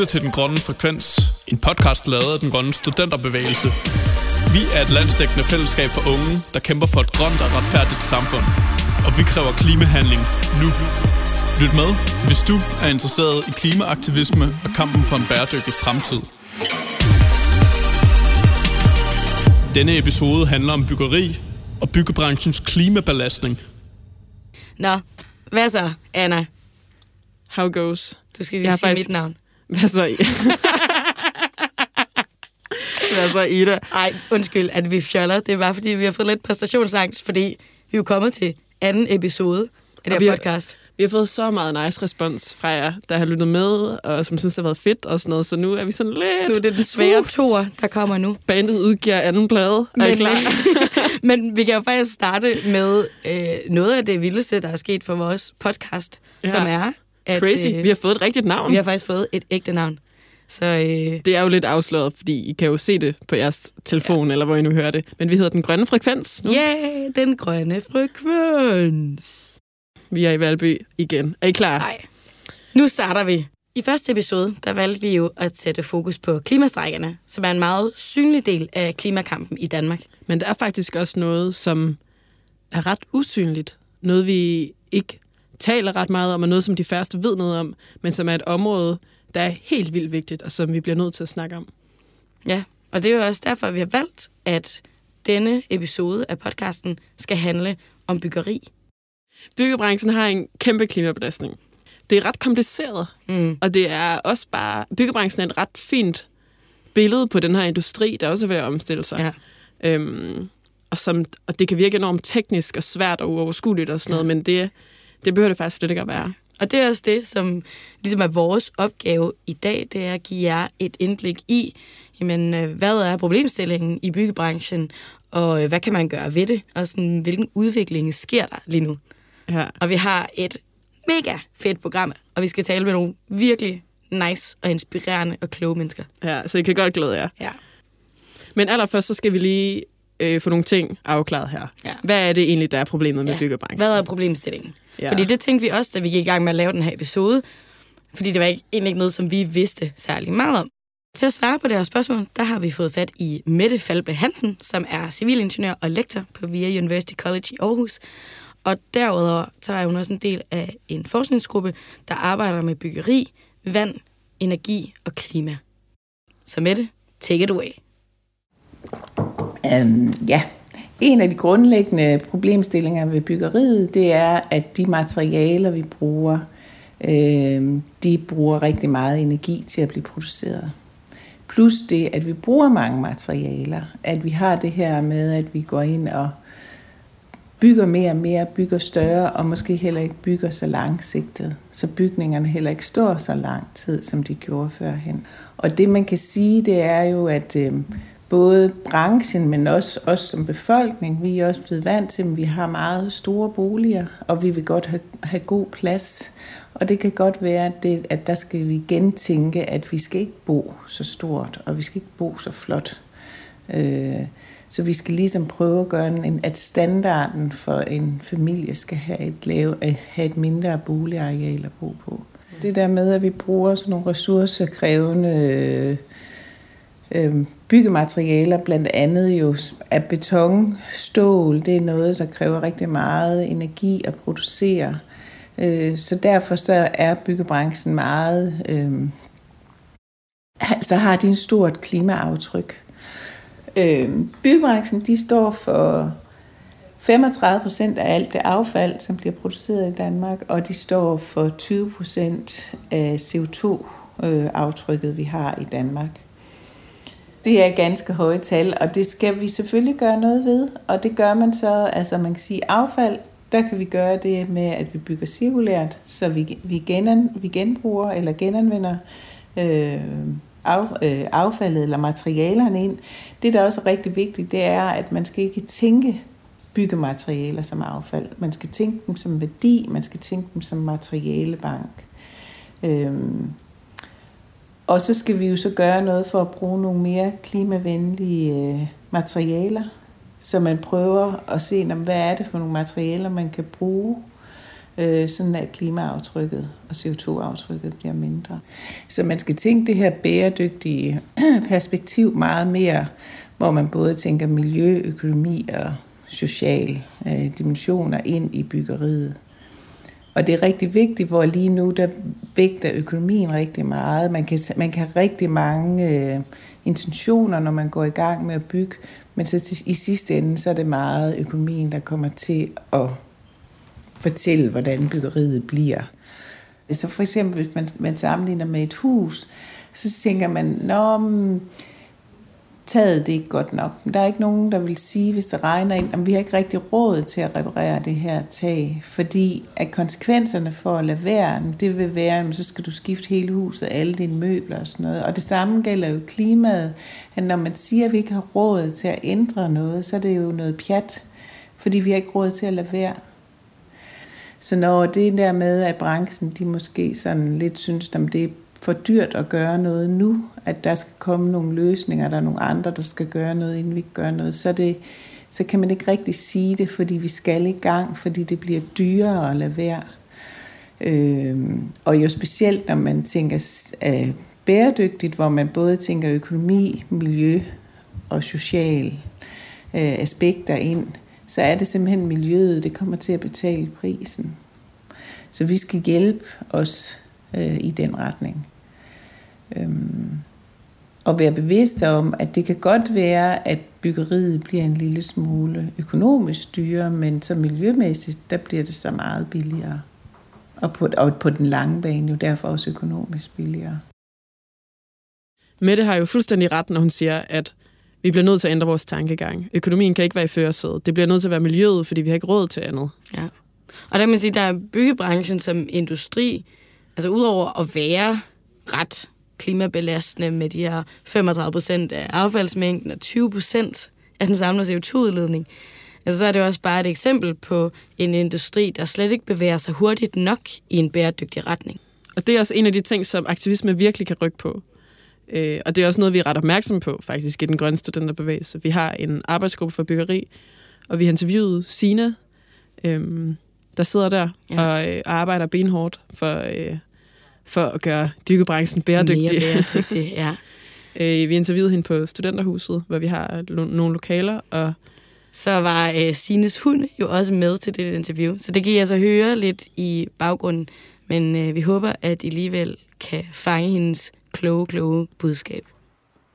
lytter til Den Grønne Frekvens, en podcast lavet af Den Grønne Studenterbevægelse. Vi er et landsdækkende fællesskab for unge, der kæmper for et grønt og retfærdigt samfund. Og vi kræver klimahandling nu. Lyt med, hvis du er interesseret i klimaaktivisme og kampen for en bæredygtig fremtid. Denne episode handler om byggeri og byggebranchens klimabelastning. Nå, hvad så, Anna? How goes? Du skal Jeg lige har sige faktisk- mit navn. Hvad så? Hvad så, Ida? Ej, undskyld, at vi fjoller. Det er bare, fordi vi har fået lidt præstationsangst, fordi vi er jo kommet til anden episode af det her har- podcast. Vi har fået så meget nice respons fra jer, der har lyttet med, og som synes, det har været fedt og sådan noget. Så nu er vi sådan lidt... Nu er det den svære tor, der kommer nu. Bandet udgiver anden plade. er I klar? men vi kan jo faktisk starte med øh, noget af det vildeste, der er sket for vores podcast, ja. som er, at Crazy. øh, Vi har fået et rigtigt navn. vi har faktisk fået et ægte navn. Så øh, Det er jo lidt afsløret, fordi I kan jo se det på jeres telefon, ja. eller hvor I nu hører det. Men vi hedder Den Grønne Frekvens nu. yeah, den grønne frekvens. Vi er i Valby igen. Er I klar? Nej. Nu starter vi. I første episode, der valgte vi jo at sætte fokus på klimastrækkerne, som er en meget synlig del af klimakampen i Danmark. Men der er faktisk også noget, som er ret usynligt. Noget, vi ikke taler ret meget om, og noget, som de færreste ved noget om, men som er et område, der er helt vildt vigtigt, og som vi bliver nødt til at snakke om. Ja, og det er jo også derfor, vi har valgt, at denne episode af podcasten skal handle om byggeri. Byggebranchen har en kæmpe klimabelastning. Det er ret kompliceret, Mm. og det er også bare... Byggebranchen er et ret fint billede på den her industri, der også er ved at omstille sig. Ja. Øhm, og, som, og det kan virke enormt teknisk og svært og uoverskueligt og sådan noget, Ja. men det, det behøver det faktisk slet ikke at være. Og det er også det, som ligesom er vores opgave i dag, det er at give jer et indblik i, jamen, øh, hvad er problemstillingen i byggebranchen, og øh, hvad kan man gøre ved det, og sådan, hvilken udvikling sker der lige nu. Ja. Og vi har et mega fedt program, og vi skal tale med nogle virkelig nice og inspirerende og kloge mennesker. ja, så I kan godt glæde jer. Ja. Men allerførst, så skal vi lige øh, få nogle ting afklaret her. Ja. Hvad er det egentlig, der er problemet med Ja. byggebranchen? Hvad er problemstillingen? Ja. Fordi det tænkte vi også, da vi gik i gang med at lave den her episode, fordi det var ikke, egentlig ikke noget, som vi vidste særlig meget om. Til at svare på det her spørgsmål, der har vi fået fat i Mette Falbe Hansen, som er civilingeniør og lektor på VIA University College i Aarhus. Og derudover så er hun også en del af en forskningsgruppe, der arbejder med byggeri, vand, energi og klima. Så Mette, take it away. Øhm, ja, en af de grundlæggende problemstillinger ved byggeriet, det er, at de materialer, vi bruger, øhm, de bruger rigtig meget energi til at blive produceret. Plus det, at vi bruger mange materialer. At vi har det her med, at vi går ind og bygger mere og mere, bygger større, og måske heller ikke bygger så langsigtet. Så bygningerne heller ikke står så lang tid, som de gjorde førhen. Og det man kan sige, det er jo, at øh, både branchen, men også os som befolkning, vi er også blevet vant til, at vi har meget store boliger, og vi vil godt have, have god plads. Og det kan godt være, at, det, at der skal vi gentænke, at vi skal ikke bo så stort, og vi skal ikke bo så flot. Øh, så vi skal ligesom prøve at gøre, en, at standarden for en familie skal have et, lave, have et mindre boligareal at bo på. Det der med, at vi bruger sådan nogle ressourcekrævende øh, byggematerialer, blandt andet jo af beton, stål, det er noget, der kræver rigtig meget energi at producere. Øh, så derfor så er byggebranchen meget, øh, altså har de en stort klimaaftryk. Øh, byggebranchen, de står for 35 procent af alt det affald, som bliver produceret i Danmark, og de står for 20 procent af CO2-aftrykket, øh, vi har i Danmark. Det er ganske høje tal, og det skal vi selvfølgelig gøre noget ved. Og det gør man så, altså man kan sige affald, der kan vi gøre det med, at vi bygger cirkulært, så vi, vi, genan, vi genbruger eller genanvender øh, af, øh, affaldet eller materialerne ind. Det, der også er rigtig vigtigt, det er, at man skal ikke tænke byggematerialer som affald. Man skal tænke dem som værdi, man skal tænke dem som materialebank. Øh, og så skal vi jo så gøre noget for at bruge nogle mere klimavenlige øh, materialer, så man prøver at se, hvad er det for nogle materialer, man kan bruge øh, sådan at klimaaftrykket og CO2-aftrykket bliver mindre. Så man skal tænke det her bæredygtige perspektiv meget mere, hvor man både tænker miljø, økonomi og social øh, dimensioner ind i byggeriet. Og det er rigtig vigtigt, hvor lige nu, der vægter økonomien rigtig meget. Man kan, man kan have rigtig mange øh, intentioner, når man går i gang med at bygge, men så til, i sidste ende, så er det meget økonomien, der kommer til at fortælle, hvordan byggeriet bliver. Så for eksempel, hvis man, man sammenligner med et hus, så tænker man, Nå, taget det ikke godt nok. Men der er ikke nogen, der vil sige, hvis det regner ind, at vi har ikke rigtig råd til at reparere det her tag, fordi at konsekvenserne for at lade være, det vil være, at så skal du skifte hele huset, alle dine møbler og sådan noget. Og det samme gælder jo klimaet, at når man siger, at vi ikke har råd til at ændre noget, så er det jo noget pjat, fordi vi har ikke råd til at lade være. Så når det der med, at branchen de måske sådan lidt synes, at det er for dyrt at gøre noget nu, at der skal komme nogle løsninger, der er nogle andre, der skal gøre noget, inden vi gør noget, så, det, så kan man ikke rigtig sige det, fordi vi skal i gang, fordi det bliver dyrere at lade være. Øhm, og jo specielt, når man tænker øh, bæredygtigt, hvor man både tænker økonomi, miljø og social øh, aspekter ind, så er det simpelthen miljøet, det kommer til at betale prisen. Så vi skal hjælpe os øh, i den retning. Øhm, og være bevidste om, at det kan godt være, at byggeriet bliver en lille smule økonomisk dyre, men så miljømæssigt, der bliver det så meget billigere. Og på, og på den lange bane jo derfor også økonomisk billigere. Mette har jo fuldstændig ret, når hun siger, at vi bliver nødt til at ændre vores tankegang. Økonomien kan ikke være i førersædet. Det bliver nødt til at være miljøet, fordi vi har ikke råd til andet. Ja. Og der kan man sige, der er byggebranchen som industri, altså udover at være ret klimabelastende med de her 35 procent af affaldsmængden og 20 procent af den samlede CO2-udledning, altså så er det også bare et eksempel på en industri, der slet ikke bevæger sig hurtigt nok i en bæredygtig retning. Og det er også en af de ting, som aktivisme virkelig kan rykke på. Øh, og det er også noget, vi er ret opmærksomme på, faktisk, i den grønne studenterbevægelse. Vi har en arbejdsgruppe for byggeri, og vi har interviewet Sina, øh, der sidder der ja. og, øh, og arbejder benhårdt for, øh, for at gøre byggebranchen bæredygtig. Mere bæredygtig, ja. øh, vi interviewede hende på Studenterhuset, hvor vi har lo- nogle lokaler, og så var øh, Sines hund jo også med til det interview. Så det kan I altså høre lidt i baggrunden. Men øh, vi håber, at I alligevel kan fange hendes kloge, kloge budskab.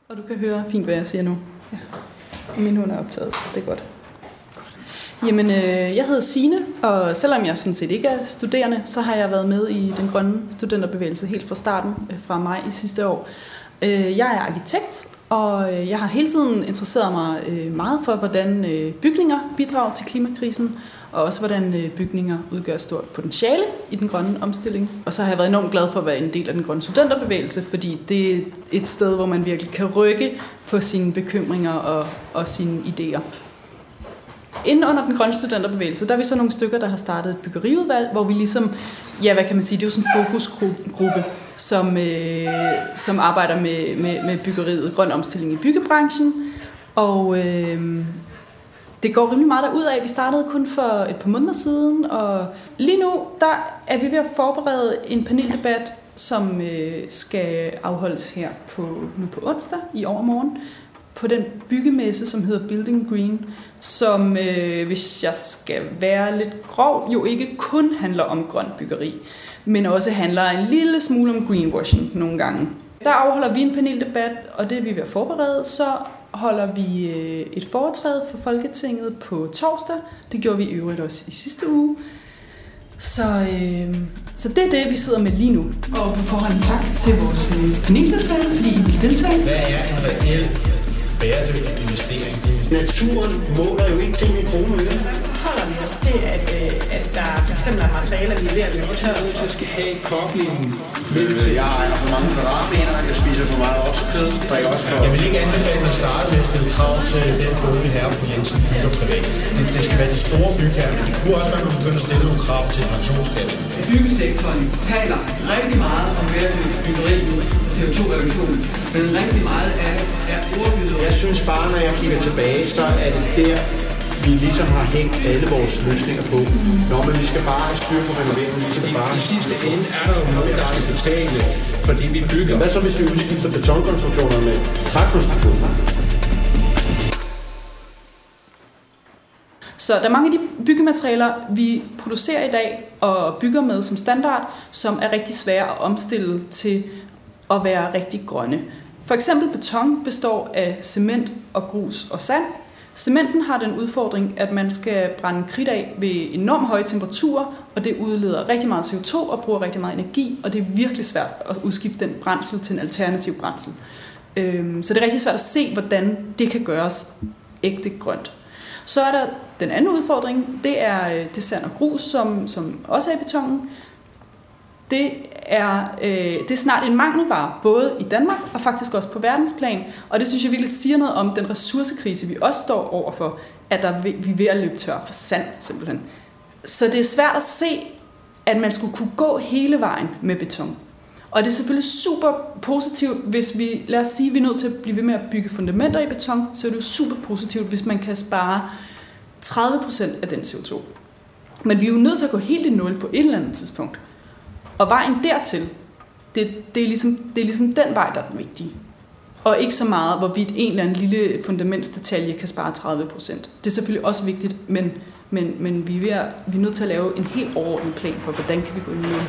Og du kan høre fint, hvad jeg siger nu. Ja. Min hund er optaget. Det er godt. Jamen, øh, jeg hedder Sine, og selvom jeg sådan set ikke er studerende, så har jeg været med i den grønne studenterbevægelse helt fra starten, øh, fra maj i sidste år. Øh, jeg er arkitekt, og øh, jeg har hele tiden interesseret mig øh, meget for, hvordan øh, bygninger bidrager til klimakrisen, og også hvordan øh, bygninger udgør stort potentiale i den grønne omstilling. Og så har jeg været enormt glad for at være en del af den grønne studenterbevægelse, fordi det er et sted, hvor man virkelig kan rykke på sine bekymringer og, og sine idéer. Inden under den grønne studenterbevægelse, der er vi så nogle stykker, der har startet et byggeriudvalg, hvor vi ligesom, ja, hvad kan man sige, det er jo sådan en fokusgruppe, som, øh, som arbejder med, med, med byggeriet, grøn omstilling i byggebranchen. Og øh, det går rimelig meget derud af. Vi startede kun for et par måneder siden, og lige nu, der er vi ved at forberede en paneldebat, som øh, skal afholdes her på, nu på onsdag i overmorgen, på den byggemesse, som hedder Building Green, som, øh, hvis jeg skal være lidt grov, jo ikke kun handler om grønt byggeri, men også handler en lille smule om greenwashing nogle gange. Der afholder vi en paneldebat, og det er vi ved at forberede. Så holder vi øh, et foretræde for Folketinget på torsdag. Det gjorde vi i øvrigt også i sidste uge. Så, øh, så det er det, vi sidder med lige nu. Og på forhånd tak til vores øh, paneldeltagere, fordi I vil deltage. Hvad er en reel bæredygtig investering. Naturen måler jo ikke ting i kroner øre. Forholder vi os til, at, øh, at der for eksempel er materialer, vi er ved at løbe tør? Så skal have koblingen. Øh, jeg ejer for mange kvadratmeter, jeg spiser for meget oksekød, drikker også for... Jeg vil ikke anbefale, at man starter med at stille krav til den bolig her på Jensen bygger privat. Det, det skal være de store bygherrer, men det kunne også være, at man begynder at stille nogle krav til pensionsskat. Byggesektoren taler rigtig meget om bæredygtigt byggeri nu, CO2-reduktion, men rigtig meget af er ordbyder. Jeg synes bare, når jeg kigger tilbage, så er det der, vi ligesom har hængt alle vores løsninger på. Nå, men vi skal bare have styr på renoveringen, vi skal bare... I sidste ende er der jo nogen, der skal betale, fordi vi bygger. Hvad så, hvis vi udskifter betonkonstruktioner med trækonstruktioner? Så der er mange af de byggematerialer, vi producerer i dag og bygger med som standard, som er rigtig svære at omstille til at være rigtig grønne. For eksempel beton består af cement og grus og sand. Cementen har den udfordring, at man skal brænde kridt af ved enormt høje temperaturer, og det udleder rigtig meget CO2 og bruger rigtig meget energi, og det er virkelig svært at udskifte den brændsel til en alternativ brændsel. Øhm, så det er rigtig svært at se, hvordan det kan gøres ægte grønt. Så er der den anden udfordring, det er øh, det sand og grus, som, som også er i betonen. Det er, øh, det er snart en mangelvare, både i Danmark og faktisk også på verdensplan. Og det synes jeg virkelig siger noget om den ressourcekrise, vi også står overfor, at der, vi er ved at løbe tør for sand, simpelthen. Så det er svært at se, at man skulle kunne gå hele vejen med beton. Og det er selvfølgelig super positivt, hvis vi, lad os sige, vi er nødt til at blive ved med at bygge fundamenter i beton, så er det jo super positivt, hvis man kan spare 30% af den CO2. Men vi er jo nødt til at gå helt i nul på et eller andet tidspunkt. Og vejen dertil, det, det, er, ligesom, det er ligesom den vej, der er den vigtige. Og ikke så meget, hvorvidt en eller anden lille fundamentsdetalje kan spare 30 procent. Det er selvfølgelig også vigtigt, men, men, men vi, er ved at, vi er nødt til at lave en helt overordnet plan for, hvordan kan vi gå i det.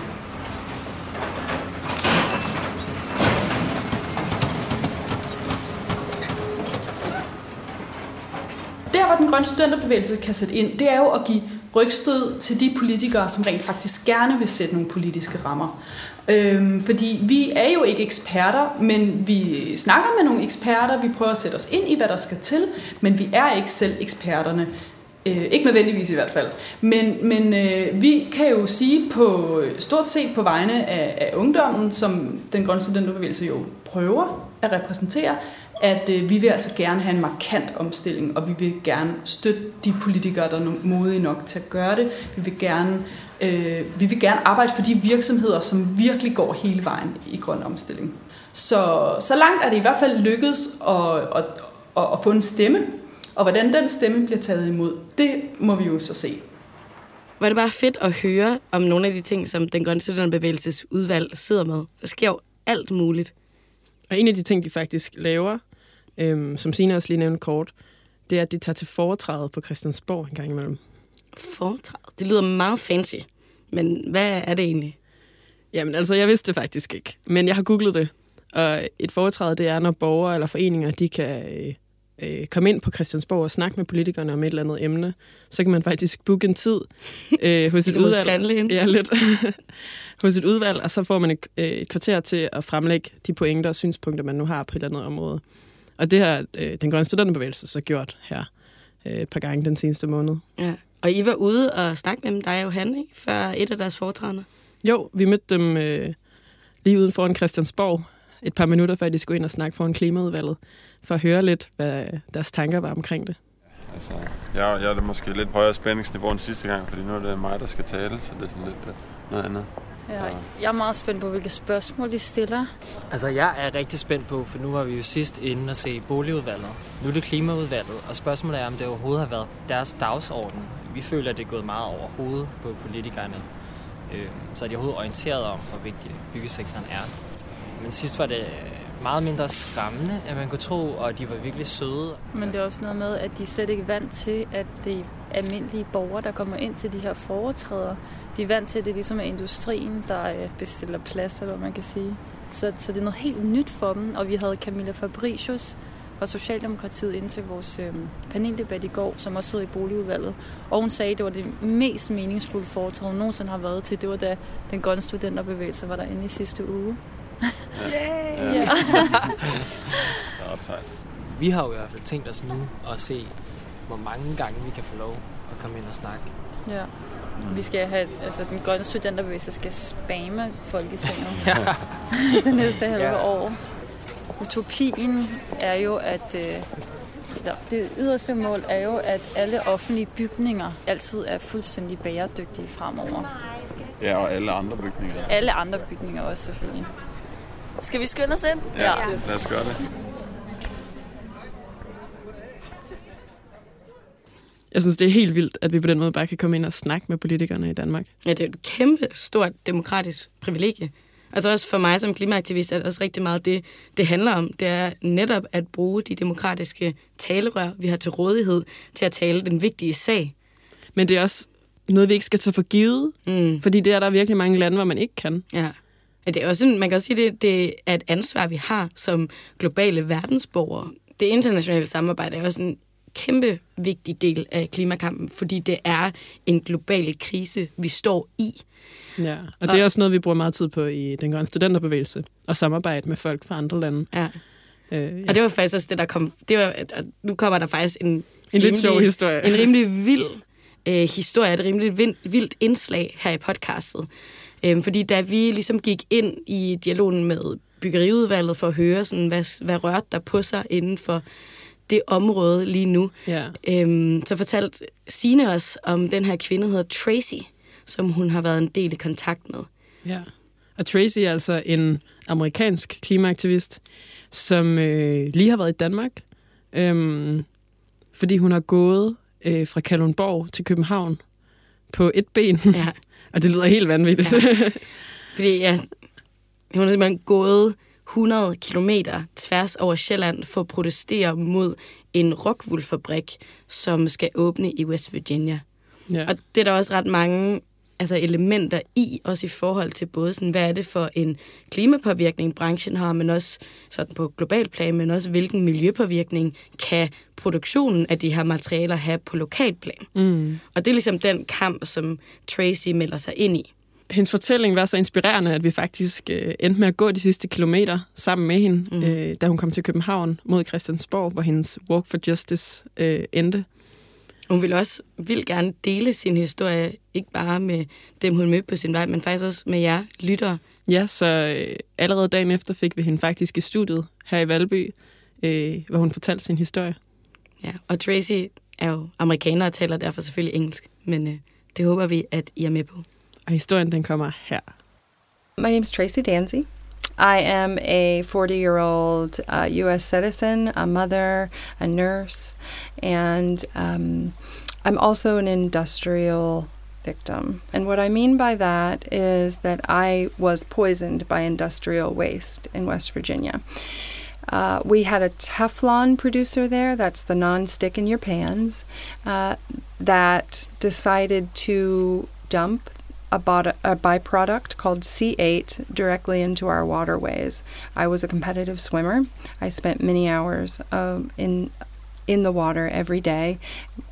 Der, hvor den grønne studenterbevægelse kan sætte ind, det er jo at give rygstød til de politikere, som rent faktisk gerne vil sætte nogle politiske rammer. Øhm, fordi vi er jo ikke eksperter, men vi snakker med nogle eksperter, vi prøver at sætte os ind i, hvad der skal til, men vi er ikke selv eksperterne. Øh, ikke nødvendigvis i hvert fald. Men, men øh, vi kan jo sige på stort set på vegne af, af ungdommen, som den grønne studenterbevægelse jo prøver at repræsentere, at øh, vi vil altså gerne have en markant omstilling, og vi vil gerne støtte de politikere, der er modige nok til at gøre det. Vi vil gerne, øh, vi vil gerne arbejde for de virksomheder, som virkelig går hele vejen i grøn omstilling. Så, så langt er det i hvert fald lykkedes at, at, at, at få en stemme, og hvordan den stemme bliver taget imod, det må vi jo så se. Var det bare fedt at høre om nogle af de ting, som den grønne studenterbevægelses udvalg sidder med. Der sker jo alt muligt. Og en af de ting, de faktisk laver, øhm, som Sina også lige nævnte kort, det er, at de tager til foretræde på Christiansborg en gang imellem. Foretræde? Det lyder meget fancy. Men hvad er det egentlig? Jamen altså, jeg vidste det faktisk ikke. Men jeg har googlet det. Og et foretræde, det er, når borgere eller foreninger, de kan øh, øh, komme ind på Christiansborg og snakke med politikerne om et eller andet emne. Så kan man faktisk booke en tid øh, hos et udvalg. Ja, lidt. hos et udvalg, og så får man et, øh, et kvarter til at fremlægge de pointer og synspunkter, man nu har på et eller andet område. Og det har øh, den grønne studenterbevægelse så gjort her øh, et par gange den seneste måned. Ja. Og I var ude og snakke med dem, dig og han, ikke? Før et af deres foretrædende. Jo, vi mødte dem øh, lige uden foran Christiansborg, et par minutter før de skulle ind og snakke foran klimaudvalget, for at høre lidt, hvad deres tanker var omkring det. Altså, jeg, jeg er måske lidt højere spændingsniveau end sidste gang, fordi nu er det mig, der skal tale, så det er sådan lidt øh, noget andet. Ja, jeg er meget spændt på, hvilke spørgsmål de stiller. Altså, jeg er rigtig spændt på, for nu var vi jo sidst inde og se boligudvalget. Nu er det klimaudvalget, og spørgsmålet er, om det overhovedet har været deres dagsorden. Vi føler, at det er gået meget over hovedet på politikerne. Øh, så er de overhovedet orienteret om, hvor vigtig byggesektoren er. Men sidst var det meget mindre skræmmende, end man kunne tro, og de var virkelig søde. Men det er også noget med, at de slet ikke er vant til, at det er almindelige borgere, der kommer ind til de her foretræder. De er vant til, at det ligesom er industrien, der øh, bestiller plads, eller hvad man kan sige. Så, så det er noget helt nyt for dem, og vi havde Camilla Fabricius fra Socialdemokratiet ind til vores øh, paneldebat i går, som også sidder i boligudvalget. Og hun sagde, at det var det mest meningsfulde foretræde, hun nogensinde har været til. Det var da den grønne studenterbevægelse var derinde i sidste uge. Yay! Ja. ja. Vi har jo i hvert fald tænkt os nu at se, hvor mange gange vi kan få lov at komme ind og snakke. Ja. Vi skal have, altså den grønne studenterbevægelse skal spamme Folketinget ja. det næste halve ja. år. Utopien er jo, at øh, det yderste mål er jo, at alle offentlige bygninger altid er fuldstændig bæredygtige fremover. Ja, og alle andre bygninger. Alle andre bygninger også selvfølgelig. Skal vi skynde os ind? Ja, ja. lad os gøre det. jeg synes, det er helt vildt, at vi på den måde bare kan komme ind og snakke med politikerne i Danmark. Ja, det er et kæmpe stort demokratisk privilegie. Altså også for mig som klimaaktivist er det også rigtig meget det, det handler om. Det er netop at bruge de demokratiske talerør, vi har til rådighed, til at tale den vigtige sag. Men det er også noget, vi ikke skal tage for givet, mm. fordi det er der virkelig mange lande, hvor man ikke kan. Ja. Ja det er også, man kan også sige, det, det er et ansvar, vi har som globale verdensborgere. Det internationale samarbejde er også en kæmpe vigtig del af klimakampen, fordi det er en global krise, vi står i. Ja, og det er også noget, vi bruger meget tid på i den grønne studenterbevægelse, og samarbejde med folk fra andre lande. Ja. Øh, ja. Og det var faktisk også det, der kom... Det var, nu kommer der faktisk en... En rimelig, lidt sjov historie. En rimelig vild øh, historie, et rimelig vildt indslag her i podcastet. Øh, fordi da vi ligesom gik ind i dialogen med byggeriudvalget for at høre, sådan, hvad, hvad rørte der på sig inden for det område lige nu, ja. øhm, så fortalte Sine os om den her kvinde, der hedder Tracy, som hun har været en del i kontakt med. Ja, og Tracy er altså en amerikansk klimaaktivist, som øh, lige har været i Danmark, øhm, fordi hun har gået øh, fra Kalundborg til København på et ben. Ja. Og det lyder helt vanvittigt. Ja. Fordi ja, hun har simpelthen gået 100 kilometer tværs over Sjælland for at protestere mod en rockwool-fabrik, som skal åbne i West Virginia. Ja. Og det er der også ret mange altså elementer i, også i forhold til både sådan, hvad er det for en klimapåvirkning, branchen har, men også sådan på global plan, men også hvilken miljøpåvirkning kan produktionen af de her materialer have på lokal plan. Mm. Og det er ligesom den kamp, som Tracy melder sig ind i. Hendes fortælling var så inspirerende, at vi faktisk øh, endte med at gå de sidste kilometer sammen med hende, mm. øh, da hun kom til København mod Christiansborg, hvor hendes Walk for Justice øh, endte. Hun ville også vil gerne dele sin historie, ikke bare med dem, hun mødte på sin vej, men faktisk også med jer lyttere. Ja, så øh, allerede dagen efter fik vi hende faktisk i studiet her i Valby, øh, hvor hun fortalte sin historie. Ja, og Tracy er jo amerikaner og taler derfor selvfølgelig engelsk, men øh, det håber vi, at I er med på. Og historien den kommer her. My name is Tracy Danzy. I am a 40 year old uh, U.S. citizen, a mother, a nurse, and um, I'm also an industrial victim. And what I mean by that is that I was poisoned by industrial waste in West Virginia. Uh, we had a Teflon producer there, that's the non-stick in your pans, uh, that decided to dump a, bod- a byproduct called C8 directly into our waterways. I was a competitive swimmer. I spent many hours um, in in the water every day.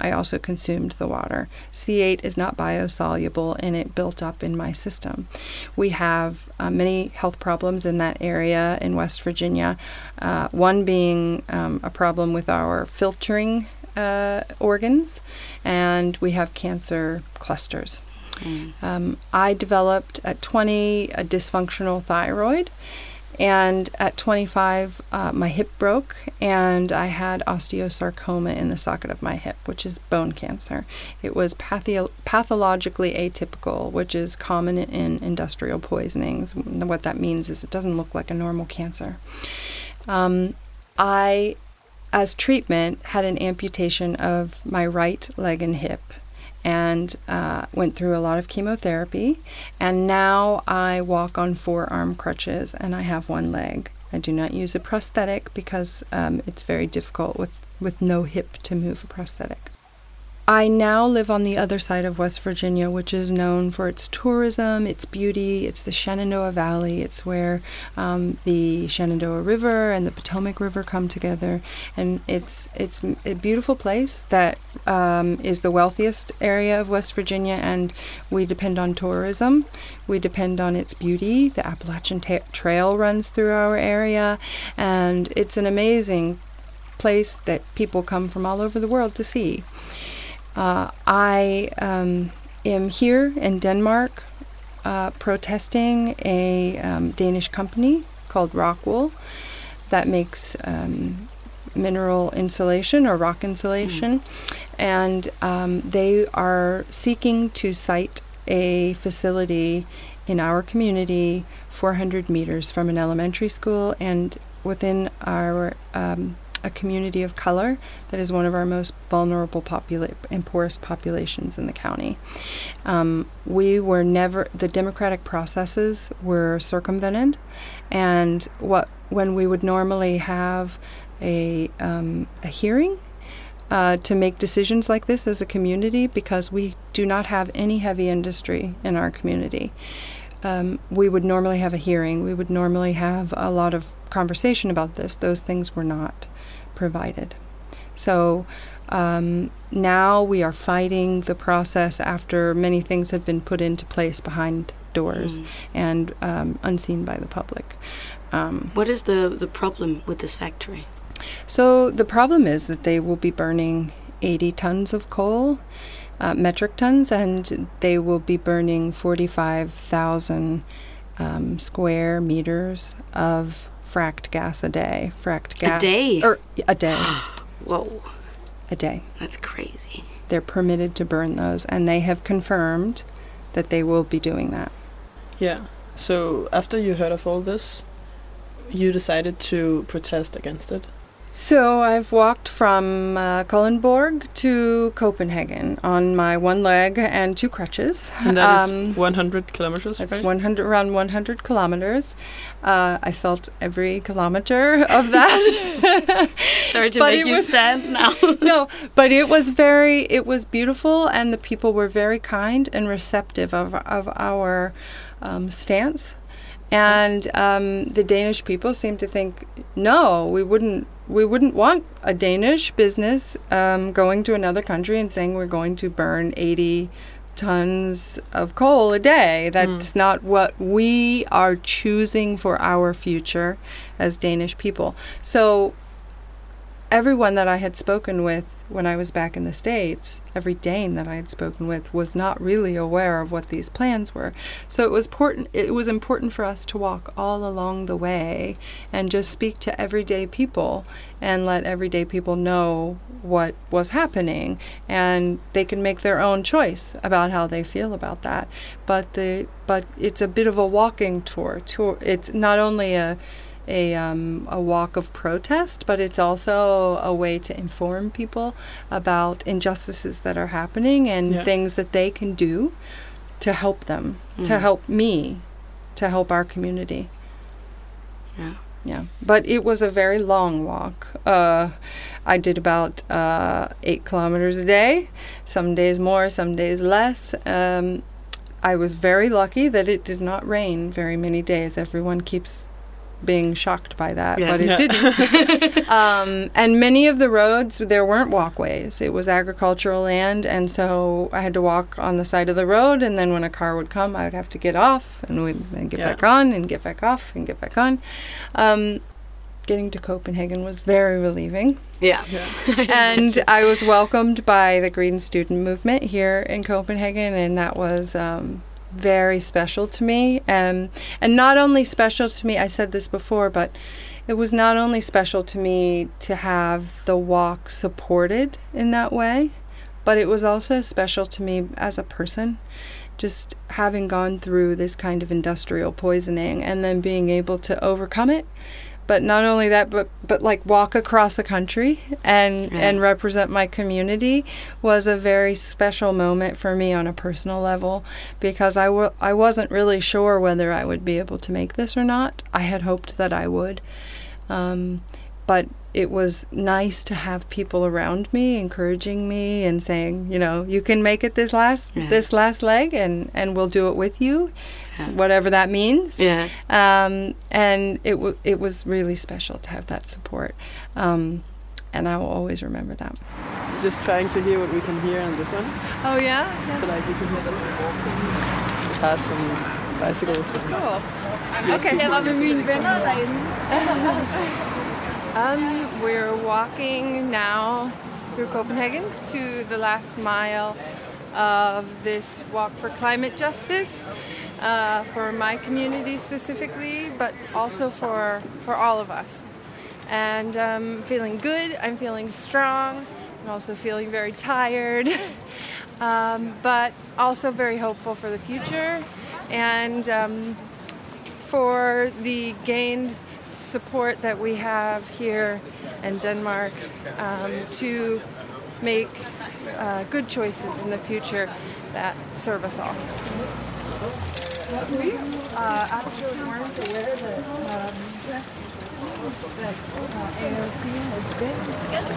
I also consumed the water. C8 is not biosoluble and it built up in my system. We have uh, many health problems in that area in West Virginia, uh, one being um, a problem with our filtering uh, organs, and we have cancer clusters. Mm. Um, I developed at 20 a dysfunctional thyroid, and at 25, uh, my hip broke, and I had osteosarcoma in the socket of my hip, which is bone cancer. It was patho- pathologically atypical, which is common in industrial poisonings. What that means is it doesn't look like a normal cancer. Um, I, as treatment, had an amputation of my right leg and hip and uh, went through a lot of chemotherapy. And now I walk on four arm crutches and I have one leg. I do not use a prosthetic because um, it's very difficult with, with no hip to move a prosthetic. I now live on the other side of West Virginia, which is known for its tourism, its beauty. It's the Shenandoah Valley. It's where um, the Shenandoah River and the Potomac River come together, and it's it's a beautiful place that um, is the wealthiest area of West Virginia, and we depend on tourism. We depend on its beauty. The Appalachian ta- Trail runs through our area, and it's an amazing place that people come from all over the world to see. Uh, I um, am here in Denmark uh, protesting a um, Danish company called Rockwool that makes um, mineral insulation or rock insulation, mm. and um, they are seeking to site a facility in our community 400 meters from an elementary school and within our um, a community of color that is one of our most vulnerable popula- and poorest populations in the county. Um, we were never the democratic processes were circumvented, and what when we would normally have a um, a hearing uh, to make decisions like this as a community because we do not have any heavy industry in our community. Um, we would normally have a hearing. We would normally have a lot of conversation about this. Those things were not provided. So um, now we are fighting the process after many things have been put into place behind doors Mm. and um, unseen by the public. Um, What is the, the problem with this factory? so the problem is that they will be burning 80 tons of coal, uh, metric tons, and they will be burning 45,000 um, square meters of fracked gas a day. Fracked gas A day? or a day. Whoa, a day. that's crazy. They're permitted to burn those, and they have confirmed that they will be doing that. Yeah. So after you heard of all this, you decided to protest against it. So I've walked from uh, to Copenhagen on my one leg and two crutches. And that is Um, 100 kilometers, It's right? 100 around 100 kilometers. Uh, I felt every kilometer of that. Sorry to make you was- stand now. no, but it was very, it was beautiful, and the people were very kind and receptive of of our um, stance. And um, the Danish people seemed to think, no, we wouldn't, we wouldn't want a Danish business um, going to another country and saying we're going to burn 80 tons of coal a day. That's not what we are choosing for our future as Danish people. So everyone that I had spoken with when I was back in the States, every Dane that I had spoken with was not really aware of what these plans were. So it was important it was important for us to walk all along the way and just speak to everyday people and let everyday people know what was happening and they can make their own choice about how they feel about that. But the but it's a bit of a walking tour. Tour it's not only a a um, a walk of protest, but it's also a way to inform people about injustices that are happening and Yeah. things that they can do to help them, to Mhm. help me, to help our community. Yeah. Yeah, but it was a very long walk. Uh, I did about uh, eight kilometers a day, some days more, some days less. Um, I was very lucky that it did not rain very many days. Everyone keeps being shocked by that, Yeah. but it Yeah. didn't. um, and many of the roads, there weren't walkways. It was agricultural land, and so I had to walk on the side of the road. And then when a car would come, I would have to get off and we'd then get Yeah. back on and get back off and get back on. Um, getting to Copenhagen was very relieving. Yeah. and I was welcomed by the Green Student Movement here in Copenhagen, and that was um, very special to me. Um, and not only special to me, I said this before, but it was not only special to me to have the walk supported in that way, but it was also special to me as a person. Just having gone through this kind of industrial poisoning and then being able to overcome it but not only that but but like walk across the country and Yeah. and represent my community was a very special moment for me on a personal level because I w- I wasn't really sure whether I would be able to make this or not I had hoped that I would um, but it was nice to have people around me encouraging me and saying you know you can make it this last Yeah. this last leg and and we'll do it with you Yeah. whatever that means Yeah. um, and it w- it was really special to have that support, um, and I will always remember that. Just trying to hear what we can hear on this one. Oh yeah, So like we can hear them pass some bicycles. And cool. Okay, her var med mine venner derinde. Um, we're walking now through Copenhagen to the last mile of this walk for climate justice. Uh, for my community specifically, but also for for all of us. And I'm feeling good. I'm feeling strong. I'm also feeling very tired, um, but also very hopeful for the future and um, for the gained support that we have here in Denmark um, to make uh, good choices in the future that serve us all. We uh, actually weren't aware that, um, that uh, AOC has been here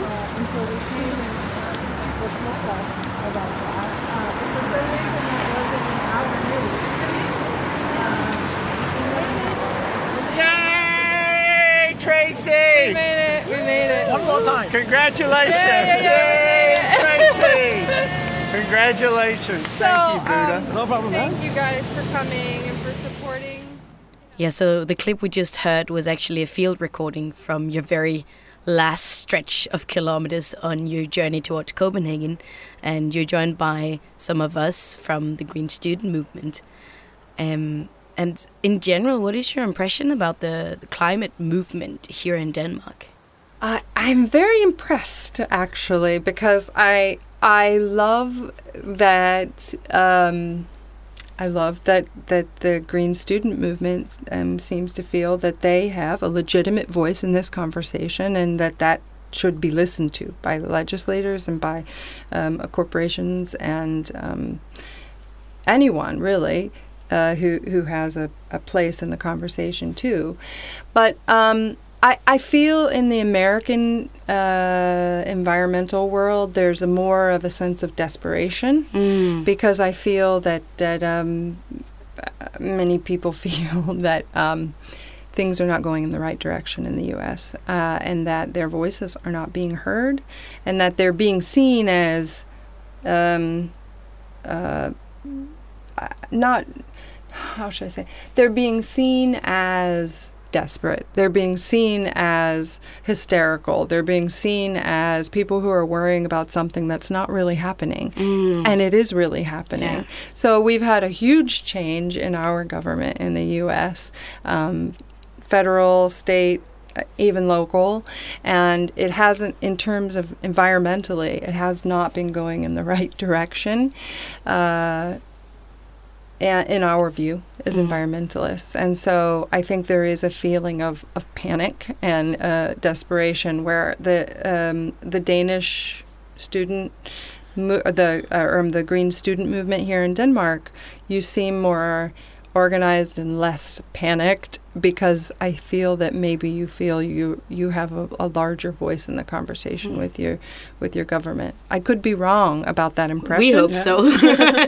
uh, until we came and us about that. Uh, for some reason that wasn't in our news. Yay, Tracy! We made it. We made it. One more time. Congratulations! Yeah, yeah, yeah, Yay, Tracy! Congratulations. So, Thank you, Buddha. um, no problem. Thank you guys for coming and for supporting. Yeah, so the clip we just heard was actually a field recording from your very last stretch of kilometers on your journey towards Copenhagen. And you're joined by some of us from the Green Student Movement. Um, and in general, what is your impression about the, climate movement here in Denmark? I I'm very impressed actually because I I love that um, I love that that the Green Student Movement um, seems to feel that they have a legitimate voice in this conversation and that that should be listened to by the legislators and by um, corporations and um, anyone really uh, who who has a, a place in the conversation too. But um, I, I feel in the American uh, environmental world there's a more of a sense of desperation because I feel that that um, uh, many people feel that um, things are not going in the right direction in the U.S. Uh, and that their voices are not being heard, and that they're being seen as um, uh, uh, not how should I say they're being seen as desperate. They're being seen as hysterical. They're being seen as people who are worrying about something that's not really happening. And it is really happening. So we've had a huge change in our government in the U.S. Um, federal, state, uh, even local, and it hasn't, in terms of environmentally, it has not been going in the right direction. Uh, in our view as environmentalists. And so I think there is a feeling of, of panic and uh, desperation where the um, the Danish student mo- the uh, or the green student movement here in Denmark, you seem more organized and less panicked because I feel that maybe you feel you you have a, a larger voice in the conversation hmm. with your with your government. I could be wrong about that impression. We hope so.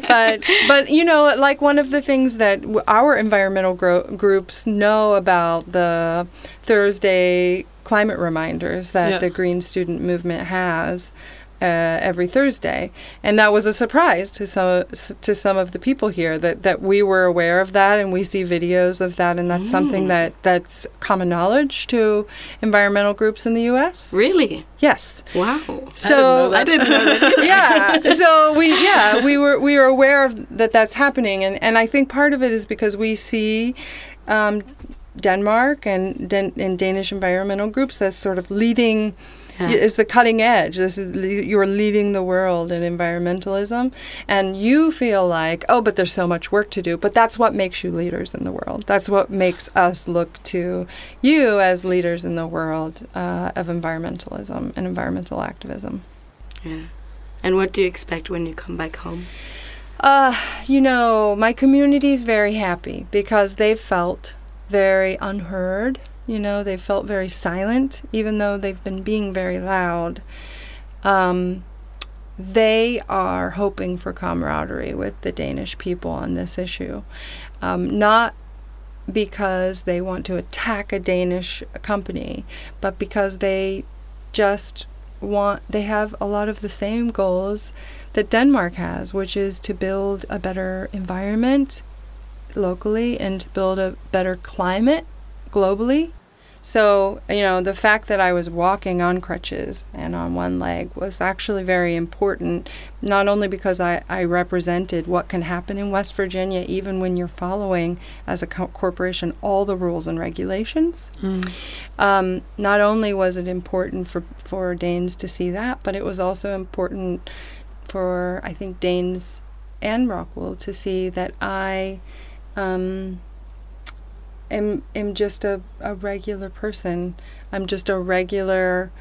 but but you know, like one of the things that w- our environmental gro- groups know about the Thursday climate reminders that Yeah. the Green Student Movement has. Uh, every Thursday, and that was a surprise to some to some of the people here that, that we were aware of that, and we see videos of that, and that's something Mm. that that's common knowledge to environmental groups in the U.S. Really? Yes. Wow. So I didn't know that. yeah. So we yeah we were we were aware of that that's happening, and and I think part of it is because we see. Um, Denmark and Dan- and Danish environmental groups as sort of leading Yeah. is the cutting edge. This is you're leading the world in environmentalism, and you feel like oh, but there's so much work to do. But that's what makes you leaders in the world. That's what makes us look to you as leaders in the world uh, of environmentalism and environmental activism. Yeah. And what do you expect when you come back home? Uh, you know, my community is very happy because they've felt very unheard. You know, they felt very silent, even though they've been being very loud. Um, they are hoping for camaraderie with the Danish people on this issue. Um, not because they want to attack a Danish company, but because they just want, they have a lot of the same goals that Denmark has, which is to build a better environment locally and to build a better climate globally. So, you know, the fact that I was walking on crutches and on one leg was actually very important, not only because I, I represented what can happen in West Virginia, even when you're following, as a co- corporation, all the rules and regulations. Um, not only was it important for, for Danes to see that, but it was also important for, I think, Danes and Rockwell to see that I um, am am just a, a regular person. I'm just a regular,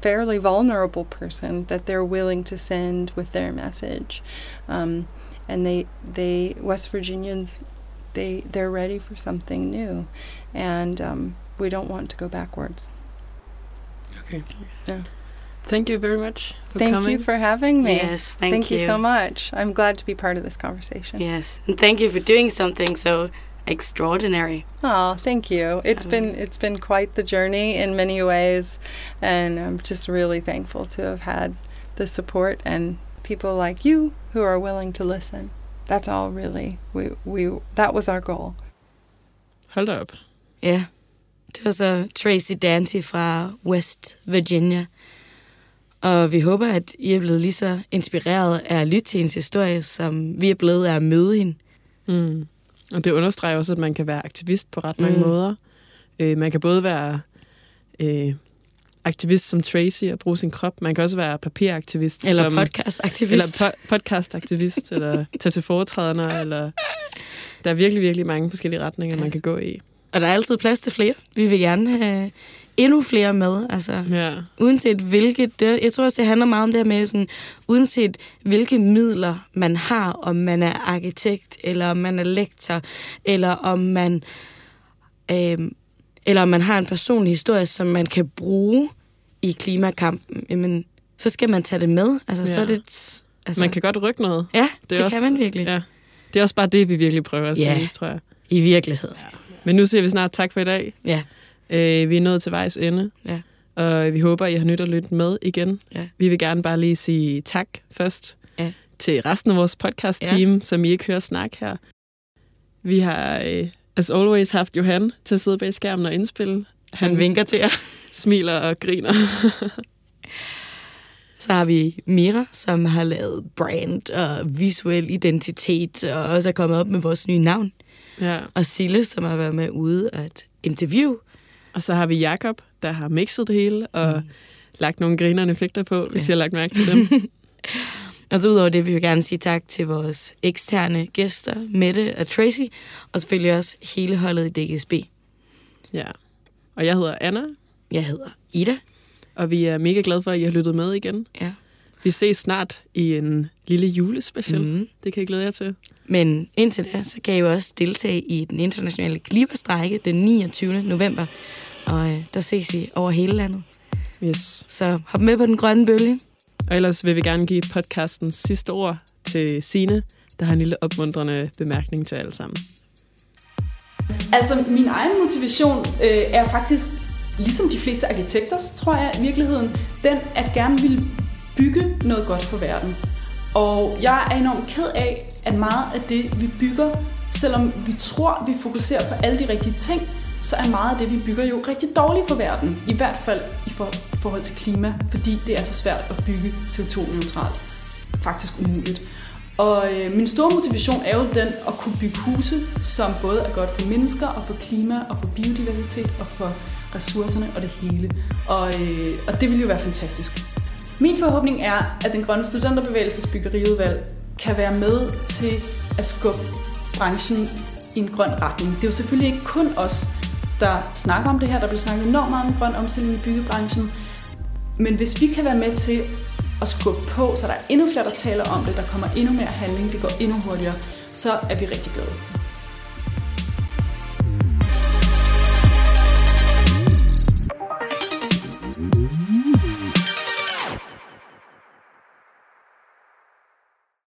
fairly vulnerable person that they're willing to send with their message, um, and they they West Virginians, they they're ready for something new, and um, we don't want to go backwards. Okay. Yeah. Thank you very much for thank coming. you for having me. Yes, thank you you. so much. I'm glad to be part of this conversation. Yes, and thank you for doing something so extraordinary. Oh, thank you. It's been it's been quite the journey in many ways, and I'm just really thankful to have had the support and people like you who are willing to listen. That's all really we we that was our goal. Hold up. Ja, det var så Tracy Dancy fra West Virginia. Og vi håber, at I er blevet lige så inspireret af at lytte til hendes historie, som vi er blevet af at møde hende. Mm. Og det understreger også, at man kan være aktivist på ret mange Mm. måder. Øh, man kan både være øh, aktivist som Tracy og bruge sin krop. Man kan også være papiraktivist. Eller som, podcastaktivist. Eller po- podcastaktivist, eller tage til foretræderne. Eller, der er virkelig, virkelig mange forskellige retninger, man kan gå i. Og der er altid plads til flere. Vi vil gerne have endnu flere med. Altså, ja. Uanset hvilket... Det, jeg tror også, det handler meget om det her med, sådan, uanset hvilke midler man har, om man er arkitekt, eller om man er lektor, eller om man... Øh, eller om man har en personlig historie, som man kan bruge i klimakampen, jamen, så skal man tage det med. Altså, så Ja. er det... Altså, Man kan godt rykke noget. Ja, det, det kan man virkelig. Ja. Det er også bare det, vi virkelig prøver at Ja. sige, tror jeg. I virkeligheden. Ja. Men nu siger vi snart tak for i dag. Ja. Øh, vi er nået til vejs ende. Ja. Og vi håber, I har nyt at lytte med igen. Ja. Vi vil gerne bare lige sige tak først Ja. til resten af vores podcast-team, ja. som I ikke hører snak her. Vi har, øh, as always, haft Johan til at sidde bag skærmen og indspille. Han vinker til jer. Smiler og griner. Så har vi Mira, som har lavet brand og visuel identitet, og også er kommet op med vores nye navn. Ja. Og Sille, som har været med ude at interview. Og så har vi Jakob, der har mixet det hele og mm. lagt nogle grinerende effekter på, hvis ja. I har lagt mærke til dem. Og så udover det vil vi gerne sige tak til vores eksterne gæster, Mette og Tracy, og selvfølgelig også hele holdet i DGSB. Ja. Og jeg hedder Anna. Jeg hedder Ida. Og vi er mega glade for, at I har lyttet med igen. Ja. Vi ses snart i en lille julespecial. Mhm. Det kan I glæde jer til. Men indtil da, så kan I jo også deltage i den internationale klimastrække den 29. november. Og øh, der ses I over hele landet. Yes. Så hop med på den grønne bølge. Og ellers vil vi gerne give podcasten sidste ord til Sine, der har en lille opmuntrende bemærkning til alle sammen. Altså, min egen motivation øh, er faktisk, ligesom de fleste arkitekters, tror jeg i virkeligheden, den at gerne vil bygge noget godt for verden. Og jeg er enormt ked af, at meget af det, vi bygger, selvom vi tror, vi fokuserer på alle de rigtige ting, så er meget af det, vi bygger jo rigtig dårligt for verden. I hvert fald i forhold til klima, fordi det er så svært at bygge CO2-neutralt. Faktisk umuligt. Og øh, min store motivation er jo den at kunne bygge huse, som både er godt for mennesker og for klima og for biodiversitet og for ressourcerne og det hele. Og, øh, og det ville jo være fantastisk. Min forhåbning er, at den grønne studenterbevægelses byggeriudvalg kan være med til at skubbe branchen i en grøn retning. Det er jo selvfølgelig ikke kun os, der snakker om det her. Der bliver snakket enormt meget om grøn omstilling i byggebranchen. Men hvis vi kan være med til at skubbe på, så der er endnu flere, der taler om det, der kommer endnu mere handling, det går endnu hurtigere, så er vi rigtig glade.